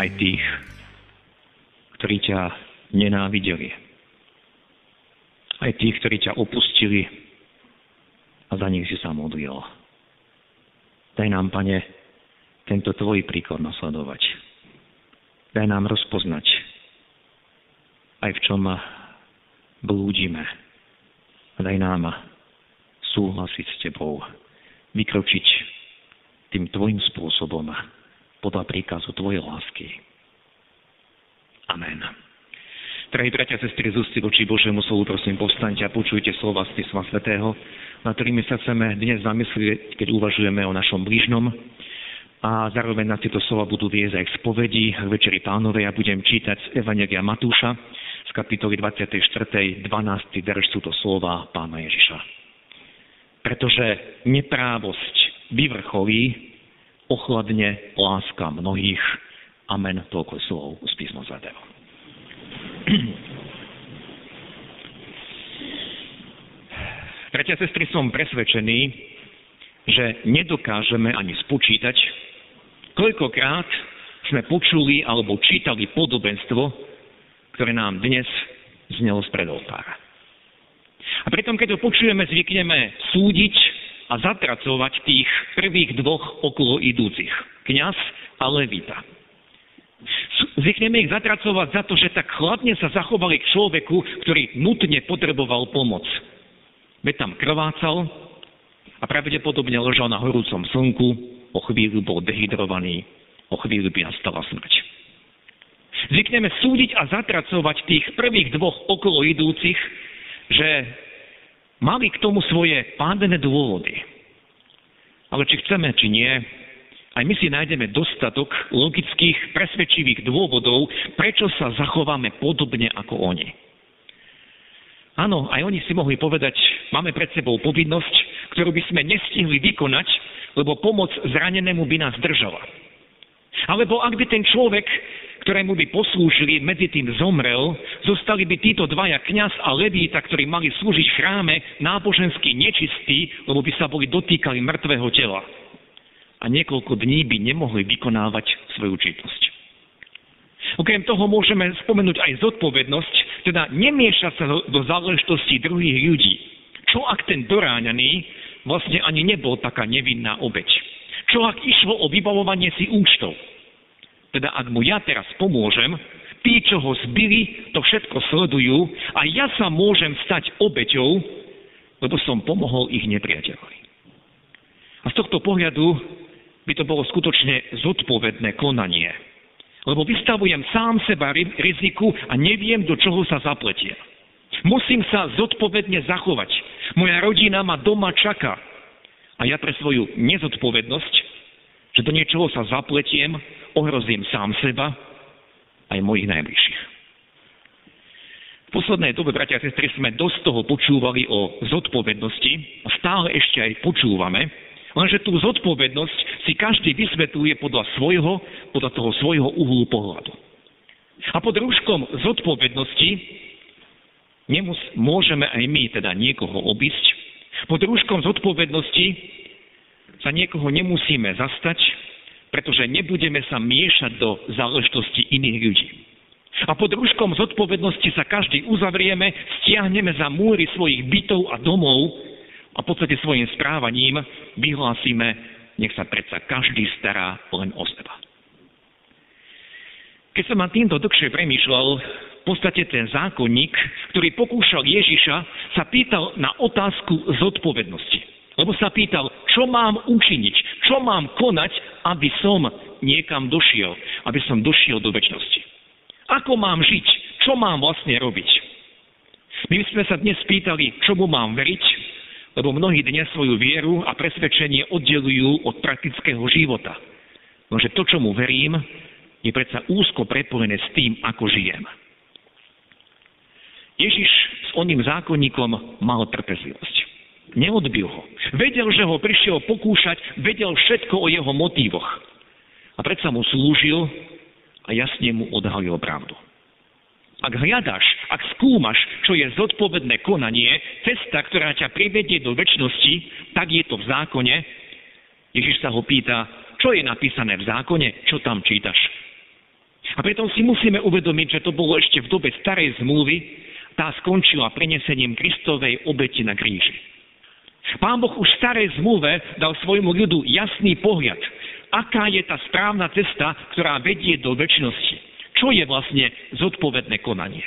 aj tých, ktorí ťa nenávideli. Aj tých, ktorí ťa opustili a za nich si sa modlil. Daj nám, Pane, tento Tvoj príklad nasledovať. Daj nám rozpoznať aj v čom blúdime. Daj nám súhlasiť s Tebou, vykročiť tým Tvojim spôsobom podľa príkazu Tvojej lásky. Amen. Drahí bratia a sestry, z ústy voči Božiemu slovu, prosím, povstaňte a počujte slova z písma svätého, na ktorými sa chceme dnes zamyslieť, keď uvažujeme o našom blížnom. A zároveň na tieto slova budú viesť aj spovedi k Večeri pánovej. Ja budem čítať z Evangelia Matúša z kapitoly 24. 12. verš sú to slova pána Ježiša. Pretože neprávosť vyvrcholí, ochladne láska mnohých. Amen. Toľko slov z písma svätého. Bratia sestry, som presvedčený, že nedokážeme ani spočítať, koľkokrát sme počuli alebo čítali podobenstvo, ktoré nám dnes znelo z predoltára. A pritom, keď ho počujeme, zvykneme súdiť a zatracovať tých prvých dvoch okolo idúcich, kňaz a levita. Zvykneme ich zatracovať za to, že tak chladne sa zachovali k človeku, ktorý nutne potreboval pomoc. Veď tam krvácal a pravdepodobne ležal na horúcom slnku, o chvíľu bol dehydrovaný, o chvíľu by nastala smrť. Zvykneme súdiť a zatracovať tých prvých dvoch okolo idúcich, že Mali k tomu svoje pádne dôvody. Ale či chceme, či nie, aj my si nájdeme dostatok logických, presvedčivých dôvodov, prečo sa zachováme podobne ako oni. Áno, aj oni si mohli povedať, máme pred sebou povinnosť, ktorú by sme nestihli vykonať, lebo pomoc zranenému by nás držala. Alebo ak by ten človek ktorému by poslúžili, medzi tým zomrel, zostali by títo dvaja kňaz a levíta, ktorí mali slúžiť v chráme, nábožensky nečistí, lebo by sa boli dotýkali mŕtvého tela. A niekoľko dní by nemohli vykonávať svoju činnosť. Okrem toho môžeme spomenúť aj zodpovednosť, teda nemiešať sa do, záležitostí druhých ľudí. Čo ak ten doráňaný vlastne ani nebol taká nevinná obeď? Čo ak išlo o vybavovanie si účtov? Teda ak mu ja teraz pomôžem, tí, čo ho zbili, to všetko sledujú a ja sa môžem stať obeťou, lebo som pomohol ich nepriateľovi. A z tohto pohľadu by to bolo skutočne zodpovedné konanie. Lebo vystavujem sám seba riziku a neviem, do čoho sa zapletie. Musím sa zodpovedne zachovať. Moja rodina ma doma čaká. A ja pre svoju nezodpovednosť, že do niečoho sa zapletiem, ohrozím sám seba aj mojich najbližších. V poslednej dobe, bratia a sestry, sme dosť toho počúvali o zodpovednosti a stále ešte aj počúvame, lenže tú zodpovednosť si každý vysvetľuje podľa svojho, podľa toho svojho uhlu pohľadu. A pod rúškom zodpovednosti nemus, môžeme aj my teda niekoho obísť. Pod rúškom zodpovednosti sa niekoho nemusíme zastať, pretože nebudeme sa miešať do záležitosti iných ľudí. A pod rúškom zodpovednosti sa každý uzavrieme, stiahneme za múry svojich bytov a domov a v podstate svojim správaním vyhlásime, nech sa predsa každý stará len o seba. Keď som ma týmto dlhšie premýšľal, v podstate ten zákonník, ktorý pokúšal Ježiša, sa pýtal na otázku zodpovednosti. Lebo sa pýtal, čo mám učiniť, čo mám konať, aby som niekam došiel, aby som došiel do väčšnosti. Ako mám žiť, čo mám vlastne robiť. My sme sa dnes pýtali, čomu mám veriť, lebo mnohí dnes svoju vieru a presvedčenie oddelujú od praktického života. Nože to, čomu verím, je predsa úzko prepojené s tým, ako žijem. Ježiš s oným zákonníkom mal trpezlivosť. Neodbil ho. Vedel, že ho prišiel pokúšať, vedel všetko o jeho motívoch. A predsa mu slúžil a jasne mu odhalil pravdu. Ak hľadáš, ak skúmaš, čo je zodpovedné konanie, cesta, ktorá ťa privedie do väčšnosti, tak je to v zákone. Ježiš sa ho pýta, čo je napísané v zákone, čo tam čítaš. A preto si musíme uvedomiť, že to bolo ešte v dobe starej zmluvy, tá skončila prenesením Kristovej obeti na kríži. Pán Boh už v starej zmluve dal svojmu ľudu jasný pohľad, aká je tá správna cesta, ktorá vedie do väčšnosti čo je vlastne zodpovedné konanie.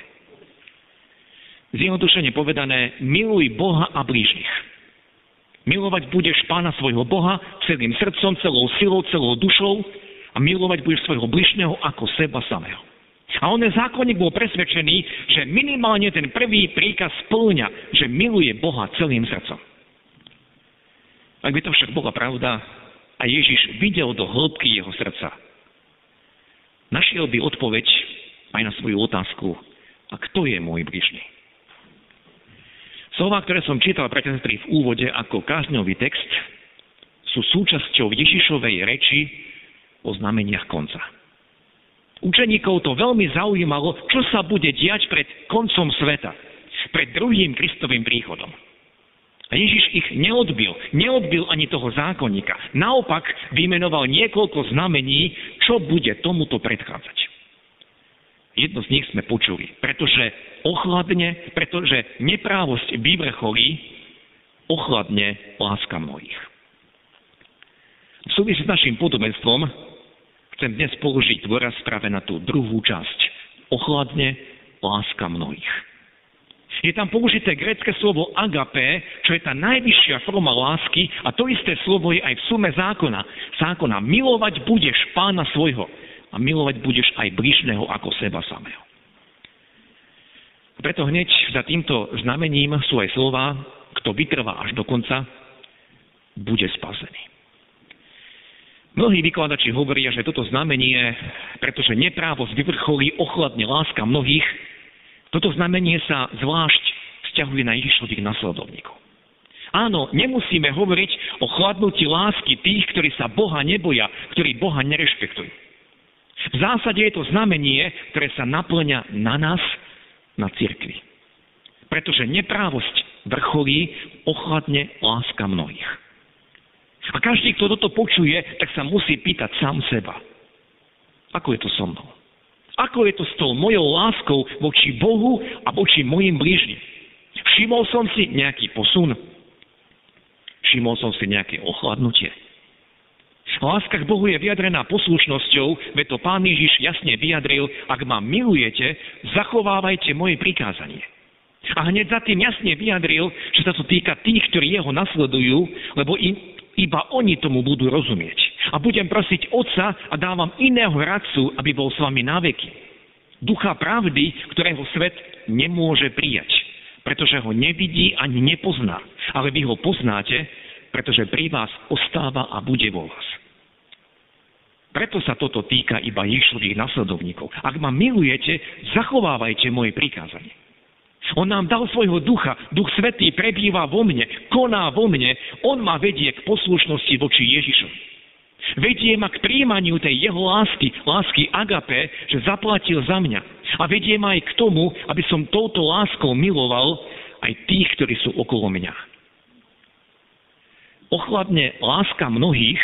Zjednodušene povedané, miluj Boha a blížnych. Milovať budeš pána svojho Boha celým srdcom, celou silou, celou dušou a milovať budeš svojho bližného ako seba samého. A on zákonník bol presvedčený, že minimálne ten prvý príkaz splňa, že miluje Boha celým srdcom. Ak by to však bola pravda a Ježiš videl do hĺbky jeho srdca, našiel by odpoveď aj na svoju otázku, a kto je môj bližný? Slova, ktoré som čítal pre sestry v úvode ako kázňový text, sú súčasťou Ježišovej reči o znameniach konca. Učeníkov to veľmi zaujímalo, čo sa bude diať pred koncom sveta, pred druhým Kristovým príchodom. A Ježiš ich neodbil. Neodbil ani toho zákonníka. Naopak vymenoval niekoľko znamení, čo bude tomuto predchádzať. Jedno z nich sme počuli. Pretože ochladne, pretože neprávosť vyvrcholí, ochladne láska mnohých. V súvisí s našim podobenstvom chcem dnes položiť dôraz práve na tú druhú časť. Ochladne láska mnohých. Je tam použité grecké slovo agape, čo je tá najvyššia forma lásky a to isté slovo je aj v sume zákona. Zákona milovať budeš pána svojho a milovať budeš aj bližného ako seba samého. Preto hneď za týmto znamením sú aj slova, kto vytrvá až do konca, bude spasený. Mnohí vykladači hovoria, že toto znamenie, pretože neprávosť vyvrcholí ochladne láska mnohých, toto znamenie sa zvlášť vzťahuje na Ježišových nasledovníkov. Áno, nemusíme hovoriť o chladnutí lásky tých, ktorí sa Boha neboja, ktorí Boha nerešpektujú. V zásade je to znamenie, ktoré sa naplňa na nás, na cirkvi. Pretože neprávosť vrcholí ochladne láska mnohých. A každý, kto toto počuje, tak sa musí pýtať sám seba. Ako je to so mnou? Ako je to s tou mojou láskou voči Bohu a voči mojim blížnym? Všimol som si nejaký posun? Všimol som si nejaké ochladnutie? Láska k Bohu je vyjadrená poslušnosťou, veď to Pán Ježiš jasne vyjadril, ak ma milujete, zachovávajte moje prikázanie. A hneď za tým jasne vyjadril, že sa to týka tých, ktorí jeho nasledujú, lebo iba oni tomu budú rozumieť. A budem prosiť Otca a dávam iného radcu, aby bol s vami na veky. Ducha pravdy, ktorého svet nemôže prijať, pretože ho nevidí ani nepozná. Ale vy ho poznáte, pretože pri vás ostáva a bude vo vás. Preto sa toto týka iba Ježišových nasledovníkov. Ak ma milujete, zachovávajte moje prikázanie. On nám dal svojho ducha, duch svetý prebýva vo mne, koná vo mne, on ma vedie k poslušnosti voči Ježišovi. Vedie ma k príjmaniu tej jeho lásky, lásky agape, že zaplatil za mňa. A vedie ma aj k tomu, aby som touto láskou miloval aj tých, ktorí sú okolo mňa. Ochladne láska mnohých,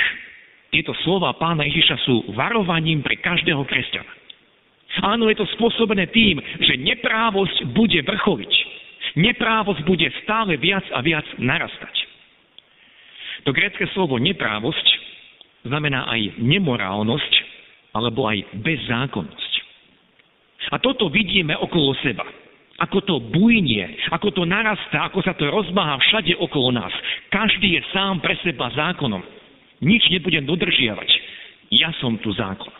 tieto slova pána Ježiša sú varovaním pre každého kresťana. Áno, je to spôsobené tým, že neprávosť bude vrcholiť. Neprávosť bude stále viac a viac narastať. To grécke slovo neprávosť znamená aj nemorálnosť alebo aj bezzákonnosť. A toto vidíme okolo seba. Ako to bujnie, ako to narastá, ako sa to rozmáha všade okolo nás. Každý je sám pre seba zákonom. Nič nebudem dodržiavať. Ja som tu zákon.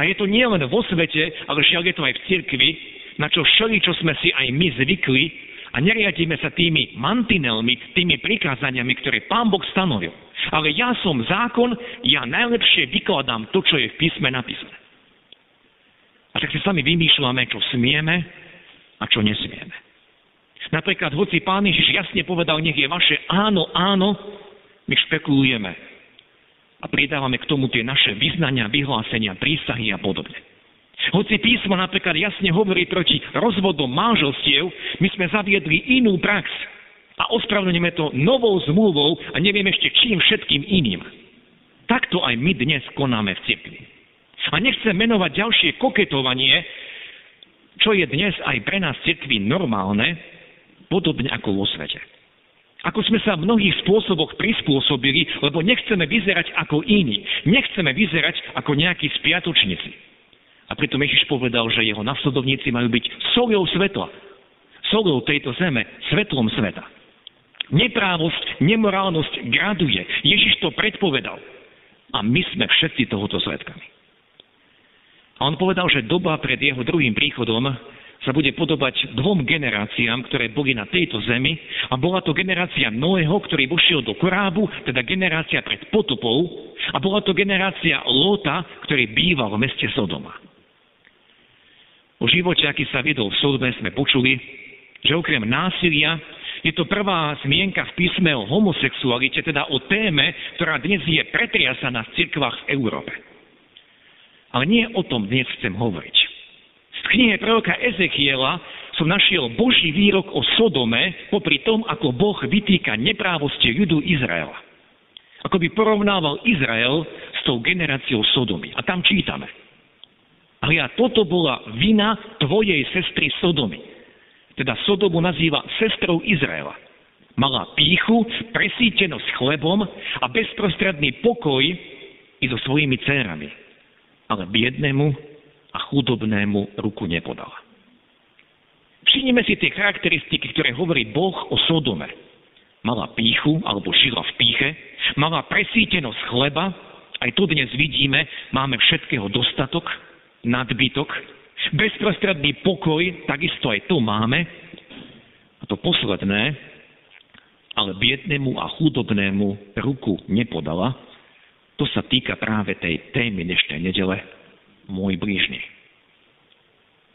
A je to nielen vo svete, ale žiaľ je to aj v cirkvi, na čo všeli, čo sme si aj my zvykli a neriadíme sa tými mantinelmi, tými prikázaniami, ktoré Pán Boh stanovil. Ale ja som zákon, ja najlepšie vykladám to, čo je v písme napísané. A tak si sami vymýšľame, čo smieme a čo nesmieme. Napríklad, hoci pán Ježiš jasne povedal, nech je vaše áno, áno, my špekulujeme a pridávame k tomu tie naše vyznania, vyhlásenia, prísahy a podobne. Hoci písmo napríklad jasne hovorí proti rozvodom manželstiev, my sme zaviedli inú prax a ospravedlňujeme to novou zmluvou a neviem ešte čím všetkým iným. Takto aj my dnes konáme v cirkvi. A nechcem menovať ďalšie koketovanie, čo je dnes aj pre nás cirkvi normálne, podobne ako vo svete. Ako sme sa v mnohých spôsoboch prispôsobili, lebo nechceme vyzerať ako iní. Nechceme vyzerať ako nejakí spiatočníci. A preto Ježiš povedal, že jeho nasledovníci majú byť soľou svetla. Soľou tejto zeme, svetlom sveta. Neprávosť, nemorálnosť graduje. Ježiš to predpovedal. A my sme všetci tohoto svetkami. A on povedal, že doba pred jeho druhým príchodom sa bude podobať dvom generáciám, ktoré boli na tejto zemi a bola to generácia Noého, ktorý vošiel do korábu, teda generácia pred potopou a bola to generácia Lota, ktorý býval v meste Sodoma. O živote, aký sa viedol v Sodome, sme počuli, že okrem násilia je to prvá zmienka v písme o homosexualite, teda o téme, ktorá dnes je pretriasaná v cirkvách v Európe. Ale nie o tom dnes chcem hovoriť. V knihe proroka Ezechiela som našiel Boží výrok o Sodome popri tom, ako Boh vytýka neprávosti ľudu Izraela. Ako by porovnával Izrael s tou generáciou Sodomy. A tam čítame. Ale a toto bola vina tvojej sestry Sodomy. Teda Sodomu nazýva sestrou Izraela. Mala píchu, presítenosť chlebom a bezprostredný pokoj i so svojimi dcerami. Ale biednému a chudobnému ruku nepodala. Všimnime si tie charakteristiky, ktoré hovorí Boh o Sodome. Mala píchu, alebo žila v píche, mala presítenosť chleba, aj tu dnes vidíme, máme všetkého dostatok, nadbytok, bezprostredný pokoj, takisto aj to máme. A to posledné, ale biednému a chudobnému ruku nepodala, to sa týka práve tej témy dnešnej nedele, môj blížny.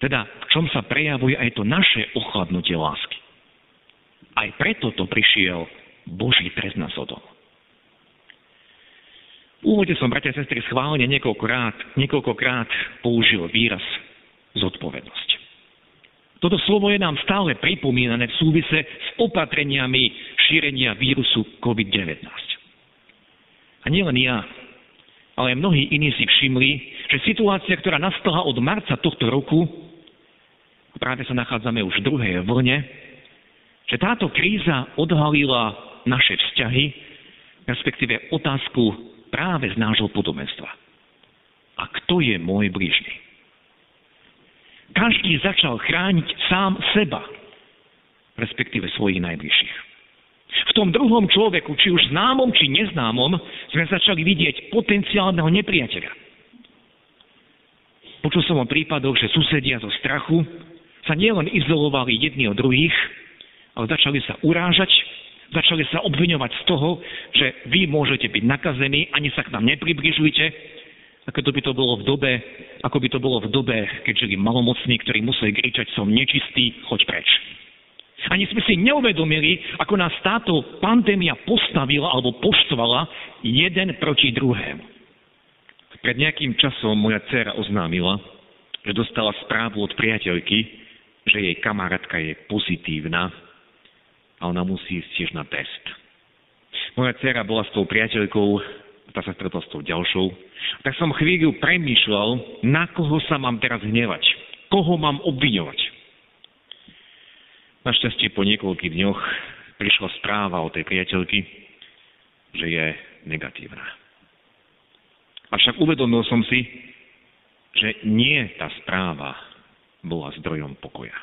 Teda v čom sa prejavuje aj to naše ochladnutie lásky. Aj preto to prišiel Boží trest na Sodom. V úvode som, bratia a sestry, schválne niekoľkokrát, niekoľkokrát použil výraz zodpovednosť. Toto slovo je nám stále pripomínané v súvise s opatreniami šírenia vírusu COVID-19. A nielen ja, ale aj mnohí iní si všimli, že situácia, ktorá nastala od marca tohto roku, práve sa nachádzame už v druhej vlne, že táto kríza odhalila naše vzťahy, respektíve otázku práve z nášho podobenstva. A kto je môj blížny? Každý začal chrániť sám seba, respektíve svojich najbližších. V tom druhom človeku, či už známom, či neznámom, sme začali vidieť potenciálneho nepriateľa. Počul som o prípadoch, že susedia zo strachu sa nielen izolovali jedni od druhých, ale začali sa urážať, začali sa obviňovať z toho, že vy môžete byť nakazení, ani sa k nám nepribližujte, ako by to bolo v dobe, ako by to bolo v dobe, keď žili malomocní, ktorí museli kričať, som nečistý, choď preč. Ani sme si neuvedomili, ako nás táto pandémia postavila alebo poštvala jeden proti druhému. Pred nejakým časom moja dcera oznámila, že dostala správu od priateľky, že jej kamarátka je pozitívna a ona musí ísť tiež na test. Moja dcera bola s tou priateľkou, tá sa stretla s tou ďalšou. Tak som chvíľu premýšľal, na koho sa mám teraz hnevať, koho mám obviňovať. Našťastie po niekoľkých dňoch prišla správa o tej priateľky, že je negatívna. Avšak uvedomil som si, že nie tá správa bola zdrojom pokoja.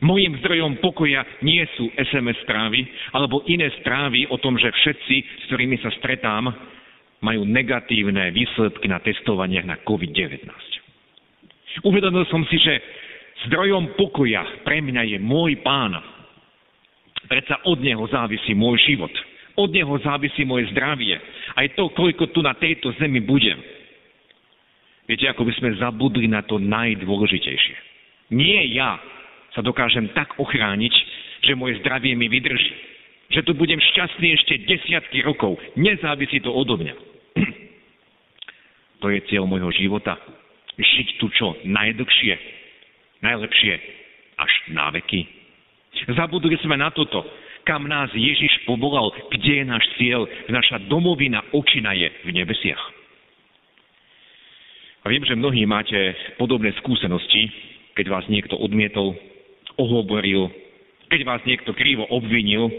Mojím zdrojom pokoja nie sú SMS správy alebo iné správy o tom, že všetci, s ktorými sa stretám, majú negatívne výsledky na testovaniach na COVID-19. Uvedomil som si, že Zdrojom pokoja pre mňa je môj pán. Predsa od neho závisí môj život. Od neho závisí moje zdravie. Aj to, koľko tu na tejto zemi budem. Viete, ako by sme zabudli na to najdôležitejšie. Nie ja sa dokážem tak ochrániť, že moje zdravie mi vydrží. Že tu budem šťastný ešte desiatky rokov. Nezávisí to odo mňa. To je cieľ môjho života. Žiť tu čo najdlhšie, najlepšie, až na veky. Zabudli sme na toto, kam nás Ježiš povolal, kde je náš cieľ, naša domovina očina je v nebesiach. A viem, že mnohí máte podobné skúsenosti, keď vás niekto odmietol, ohovoril, keď vás niekto krivo obvinil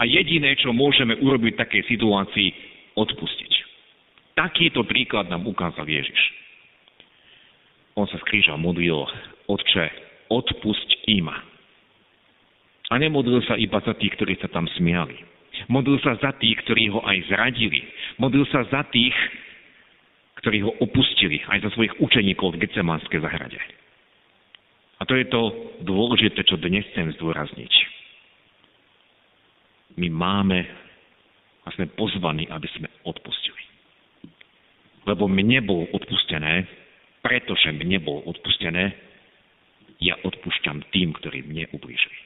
a jediné, čo môžeme urobiť v takej situácii, odpustiť. Takýto príklad nám ukázal Ježiš. On sa z modlil, Otče, odpusť im. A nemodlil sa iba za tých, ktorí sa tam smiali. Modlil sa za tých, ktorí ho aj zradili. Modlil sa za tých, ktorí ho opustili aj za svojich učeníkov v Getsemanskej zahrade. A to je to dôležité, čo dnes chcem zdôrazniť. My máme a sme pozvaní, aby sme odpustili. Lebo mne bolo odpustené, pretože mne bolo odpustené, ja odpúšťam tým, ktorí mne ublížili.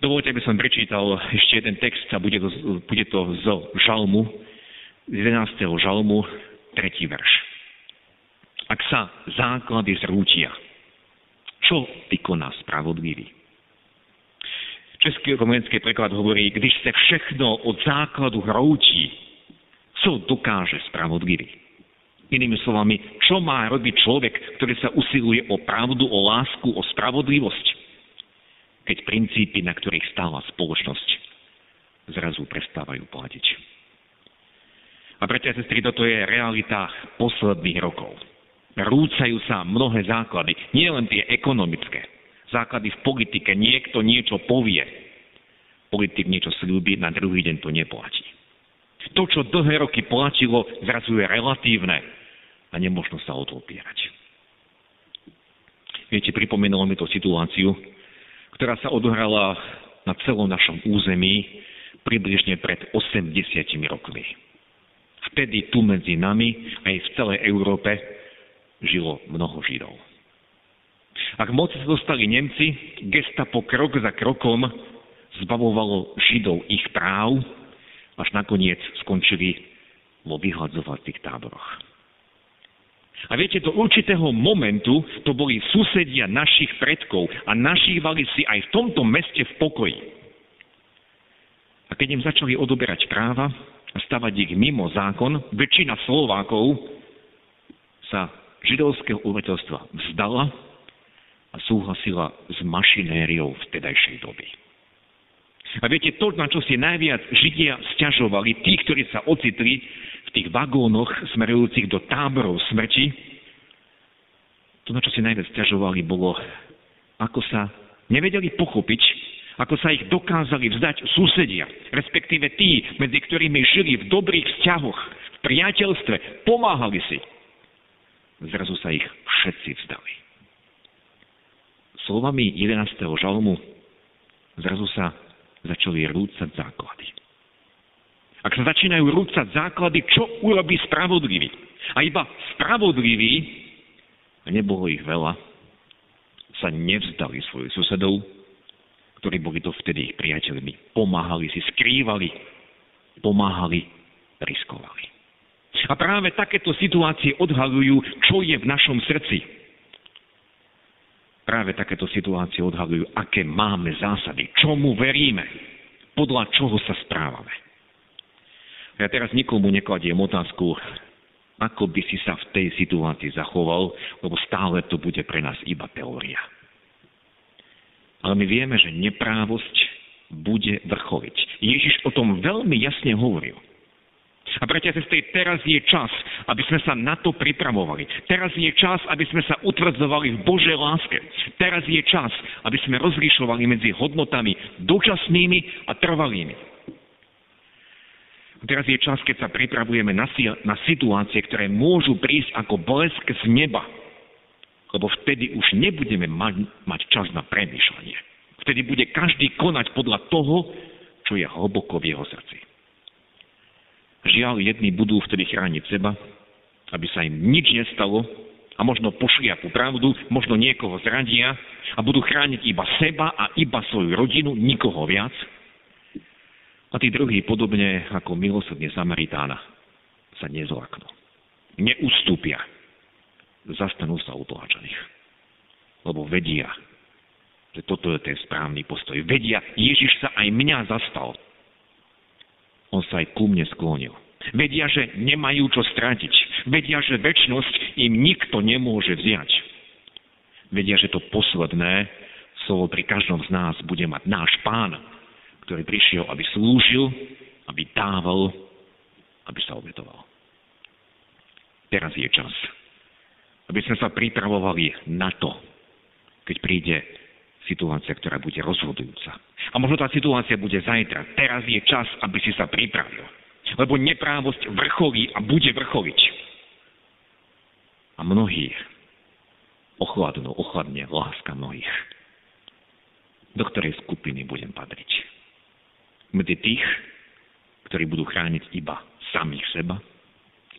Dovolte, aby som prečítal ešte jeden text a bude to, bude to z žalmu, 11. žalmu, 3. verš. Ak sa základy zrútia, čo vykoná spravodlivý? Český komunický preklad hovorí, když sa všechno od základu hroutí, co dokáže spravodlivý? Inými slovami, čo má robiť človek, ktorý sa usiluje o pravdu, o lásku, o spravodlivosť, keď princípy, na ktorých stála spoločnosť, zrazu prestávajú platiť. A bratia a sestry, toto je realita posledných rokov. Rúcajú sa mnohé základy, nie len tie ekonomické. Základy v politike, niekto niečo povie. Politik niečo slúbi, na druhý deň to neplatí. To, čo dlhé roky platilo, zrazu je relatívne a nemôžno sa o to opierať. Viete, pripomenulo mi to situáciu, ktorá sa odohrala na celom našom území približne pred 80 rokmi. Vtedy tu medzi nami, aj v celej Európe, žilo mnoho Židov. Ak moci sa dostali Nemci, gestapo krok za krokom zbavovalo Židov ich práv, až nakoniec skončili vo vyhľadzovacích táboroch. A viete, do určitého momentu to boli susedia našich predkov a našívali si aj v tomto meste v pokoji. A keď im začali odoberať práva, stavať ich mimo zákon, väčšina Slovákov sa židovského obyvateľstva vzdala a súhlasila s mašinériou vtedajšej doby. A viete, to, na čo si najviac Židia stiažovali, tí, ktorí sa ocitli v tých vagónoch smerujúcich do táborov smrti, to, na čo si najviac stiažovali, bolo, ako sa nevedeli pochopiť, ako sa ich dokázali vzdať susedia, respektíve tí, medzi ktorými žili v dobrých vzťahoch, v priateľstve, pomáhali si. Zrazu sa ich všetci vzdali. Slovami 11. žalmu zrazu sa začali rúcať základy. Ak sa začínajú rúcať základy, čo urobí spravodlivý? A iba spravodlivý, a nebolo ich veľa, sa nevzdali svojich susedov, ktorí boli dovtedy ich priateľmi. Pomáhali si, skrývali, pomáhali, riskovali. A práve takéto situácie odhalujú, čo je v našom srdci. Práve takéto situácie odhalujú, aké máme zásady, čomu veríme, podľa čoho sa správame. Ja teraz nikomu nekladiem otázku, ako by si sa v tej situácii zachoval, lebo stále to bude pre nás iba teória. Ale my vieme, že neprávosť bude vrcholiť. Ježiš o tom veľmi jasne hovoril. A bratia a sestry, teraz je čas, aby sme sa na to pripravovali. Teraz je čas, aby sme sa utvrdzovali v Božej láske. Teraz je čas, aby sme rozlišovali medzi hodnotami dočasnými a trvalými. Teraz je čas, keď sa pripravujeme na, na situácie, ktoré môžu prísť ako blesk z neba lebo vtedy už nebudeme mať, mať čas na premýšľanie. Vtedy bude každý konať podľa toho, čo je hlboko v jeho srdci. Žiaľ, jedni budú vtedy chrániť seba aby sa im nič nestalo a možno pošliapú pravdu, možno niekoho zradia a budú chrániť iba seba a iba svoju rodinu, nikoho viac. A tí druhí, podobne ako milosrdne Samaritána, sa nezlaknú. Neustúpia. Zastanú sa utláčaných. Lebo vedia, že toto je ten správny postoj. Vedia, Ježiš sa aj mňa zastal. On sa aj ku mne sklonil. Vedia, že nemajú čo stratiť. Vedia, že väčnosť im nikto nemôže vziať. Vedia, že to posledné slovo pri každom z nás bude mať náš pán, ktorý prišiel, aby slúžil, aby dával, aby sa obetoval. Teraz je čas, aby sme sa pripravovali na to, keď príde situácia, ktorá bude rozhodujúca. A možno tá situácia bude zajtra. Teraz je čas, aby si sa pripravil. Lebo neprávosť vrcholí a bude vrcholiť. A mnohí ochladnú, ochladne láska mnohých. Do ktorej skupiny budem patriť? Medzi tých, ktorí budú chrániť iba samých seba,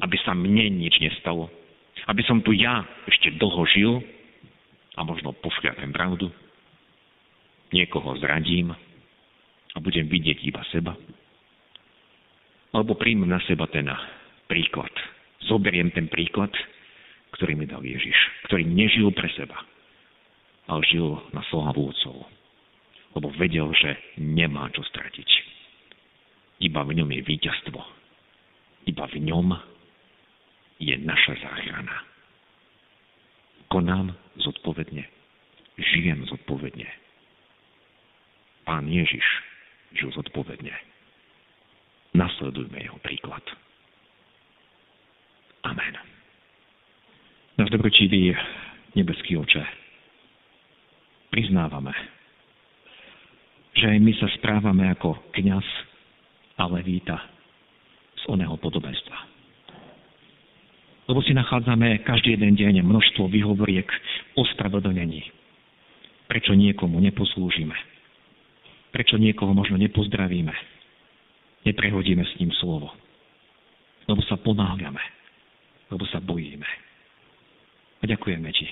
aby sa mne nič nestalo, aby som tu ja ešte dlho žil a možno pošliapem pravdu, niekoho zradím a budem vidieť iba seba, alebo príjmem na seba ten príklad. Zoberiem ten príklad, ktorý mi dal Ježiš, ktorý nežil pre seba, ale žil na slávu otcov, lebo vedel, že nemá čo stratiť. Iba v ňom je víťazstvo. Iba v ňom je naša záchrana. Konám zodpovedne. Žijem zodpovedne. Pán Ježiš žil zodpovedne. Nasledujme jeho príklad. Amen. Náš dobročivý nebeský oče, priznávame, že aj my sa správame ako kňaz a levíta z oného podobenstva. Lebo si nachádzame každý jeden deň množstvo vyhovoriek ospravedlnení. Prečo niekomu neposlúžime? Prečo niekoho možno nepozdravíme? neprehodíme s ním slovo. Lebo sa ponáhľame. Lebo sa bojíme. A ďakujeme ti,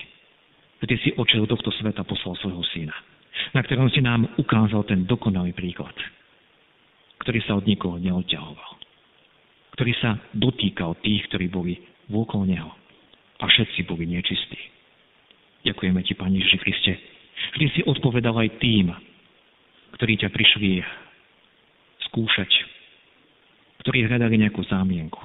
že ty si oče do tohto sveta poslal svojho syna, na ktorom si nám ukázal ten dokonalý príklad, ktorý sa od nikoho neodťahoval, ktorý sa dotýkal tých, ktorí boli vôkol neho a všetci boli nečistí. Ďakujeme ti, Pani Ježiši Kriste, že si odpovedal aj tým, ktorí ťa prišli skúšať, ktorí hľadali nejakú zámienku.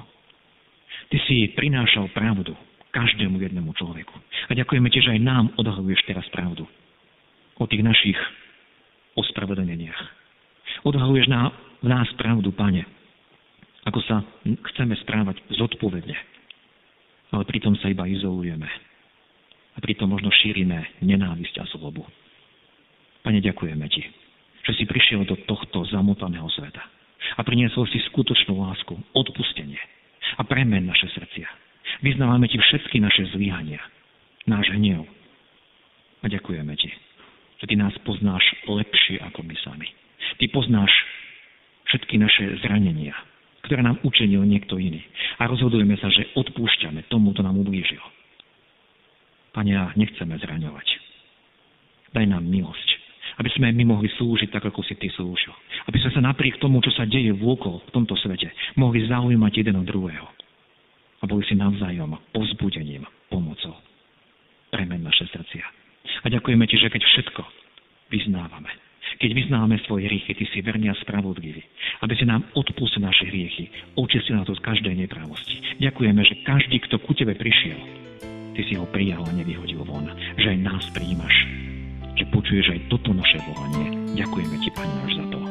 Ty si prinášal pravdu každému jednému človeku. A ďakujeme ti, že aj nám odhaluješ teraz pravdu o tých našich ospravedlneniach. Odhaluješ na, v nás pravdu, Pane, ako sa chceme správať zodpovedne, ale pritom sa iba izolujeme. A pritom možno šírime nenávisť a zlobu. Pane, ďakujeme Ti, že si prišiel do tohto zamotaného sveta a priniesol si skutočnú lásku, odpustenie a premen naše srdcia. Vyznávame Ti všetky naše zlyhania, náš hnev. A ďakujeme Ti, že Ty nás poznáš lepšie ako my sami. Ty poznáš všetky naše zranenia, ktoré nám učenil niekto iný. A rozhodujeme sa, že odpúšťame tomu, kto nám ublížil. Pane, nechceme zraňovať. Daj nám milosť aby sme my mohli slúžiť tak, ako si ty slúžil. Aby sme sa napriek tomu, čo sa deje vôkol v tomto svete, mohli zaujímať jeden od druhého. A boli si navzájom povzbudením, pomocou. Premen naše srdcia. A ďakujeme ti, že keď všetko vyznávame, keď vyznávame svoje hriechy, ty si verný a spravodlivý, aby si nám odpustil naše hriechy, očistil to z každej neprávosti. Ďakujeme, že každý, kto ku tebe prišiel, ty si ho prijal a nevyhodil von, že aj nás prijímaš že počuješ aj toto naše volanie. Ďakujeme ti, Pane náš, za to.